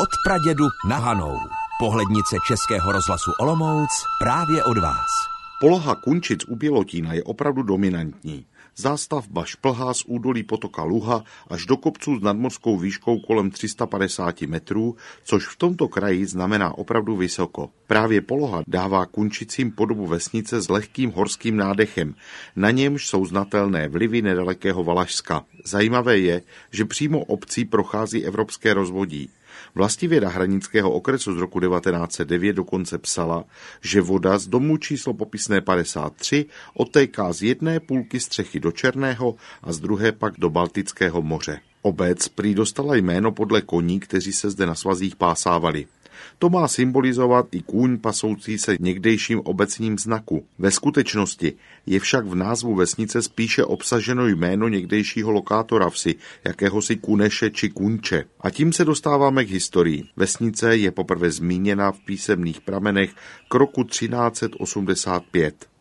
Od pradědu na Hanou. Pohlednice Českého rozhlasu Olomouc právě od vás. Poloha Kunčic u Bělotína je opravdu dominantní. Zástavba šplhá z údolí potoka Luha až do kopců s nadmorskou výškou kolem 350 metrů, což v tomto kraji znamená opravdu vysoko. Právě poloha dává Kunčicím podobu vesnice s lehkým horským nádechem, na němž jsou znatelné vlivy nedalekého Valašska. Zajímavé je, že přímo obcí prochází evropské rozvodí. Vlastivěda hranického okresu z roku 1909 dokonce psala, že voda z domu číslo popisné 53 otéká z jedné půlky střechy do Černého a z druhé pak do Baltického moře. Obec prý dostala jméno podle koní, kteří se zde na svazích pásávali. To má symbolizovat i kůň pasoucí se někdejším obecním znaku. Ve skutečnosti je však v názvu vesnice spíše obsaženo jméno někdejšího lokátora vsi, jakéhosi kuneše či kunče. A tím se dostáváme k historii. Vesnice je poprvé zmíněna v písemných pramenech k roku 1385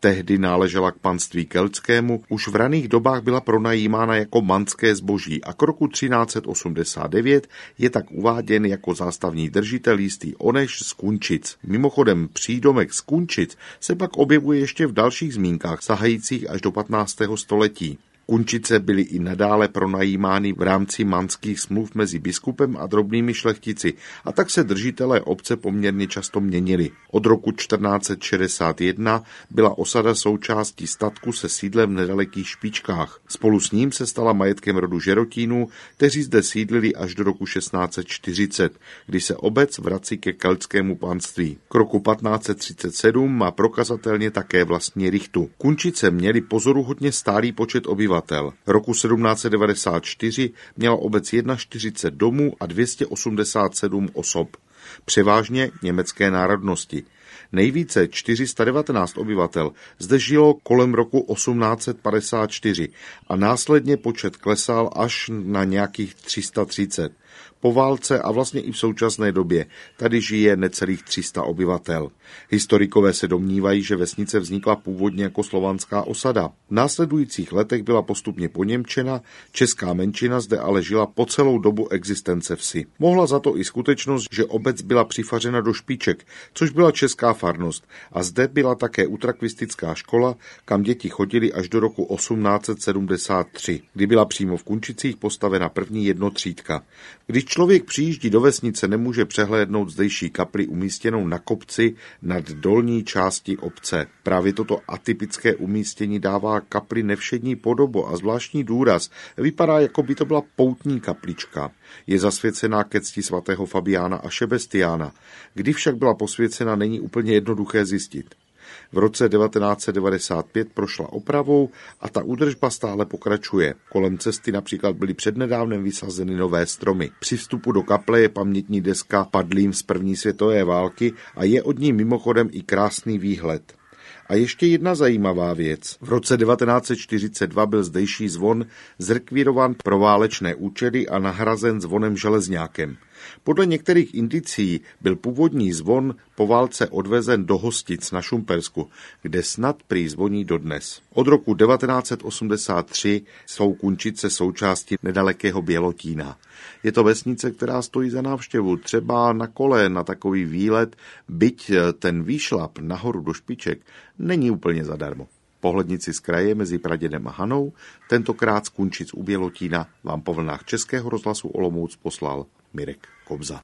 tehdy náležela k panství keltskému, už v raných dobách byla pronajímána jako manské zboží a k roku 1389 je tak uváděn jako zástavní držitel jistý Oneš z Kunčic. Mimochodem přídomek z Kunčic se pak objevuje ještě v dalších zmínkách sahajících až do 15. století. Kunčice byly i nadále pronajímány v rámci manských smluv mezi biskupem a drobnými šlechtici a tak se držitelé obce poměrně často měnili. Od roku 1461 byla osada součástí statku se sídlem v nedalekých špičkách. Spolu s ním se stala majetkem rodu Žerotínů, kteří zde sídlili až do roku 1640, kdy se obec vrací ke keltskému panství. K roku 1537 má prokazatelně také vlastní richtu. Kunčice měli pozoruhodně stálý počet obyvatel obyvatel. Roku 1794 měla obec 41 domů a 287 osob, převážně německé národnosti. Nejvíce 419 obyvatel zde žilo kolem roku 1854 a následně počet klesal až na nějakých 330. Po válce a vlastně i v současné době tady žije necelých 300 obyvatel. Historikové se domnívají, že vesnice vznikla původně jako slovanská osada. V následujících letech byla postupně poněmčena, česká menšina zde ale žila po celou dobu existence vsi. Mohla za to i skutečnost, že obec byla přifařena do špiček, což byla česká farnost, a zde byla také utrakvistická škola, kam děti chodili až do roku 1873, kdy byla přímo v Kunčicích postavena první jednotřídka. Když člověk přijíždí do vesnice, nemůže přehlédnout zdejší kapli umístěnou na kopci nad dolní části obce. Právě toto atypické umístění dává kapli nevšední podobu a zvláštní důraz. Vypadá, jako by to byla poutní kaplička. Je zasvěcená ke cti svatého Fabiána a Šebestiána. Kdy však byla posvěcena, není úplně jednoduché zjistit. V roce 1995 prošla opravou a ta údržba stále pokračuje. Kolem cesty například byly přednedávnem vysazeny nové stromy. Při vstupu do kaple je pamětní deska padlým z první světové války a je od ní mimochodem i krásný výhled. A ještě jedna zajímavá věc. V roce 1942 byl zdejší zvon zrekvírován pro válečné účely a nahrazen zvonem železňákem. Podle některých indicí byl původní zvon po válce odvezen do Hostic na Šumpersku, kde snad prý zvoní dodnes. Od roku 1983 jsou Kunčice součástí nedalekého Bělotína. Je to vesnice, která stojí za návštěvu, třeba na kole na takový výlet, byť ten výšlap nahoru do špiček není úplně zadarmo. Pohlednici z kraje mezi Pradědem a Hanou, tentokrát z Kunčic u Bělotína vám po vlnách Českého rozhlasu Olomouc poslal Mirek Kobza.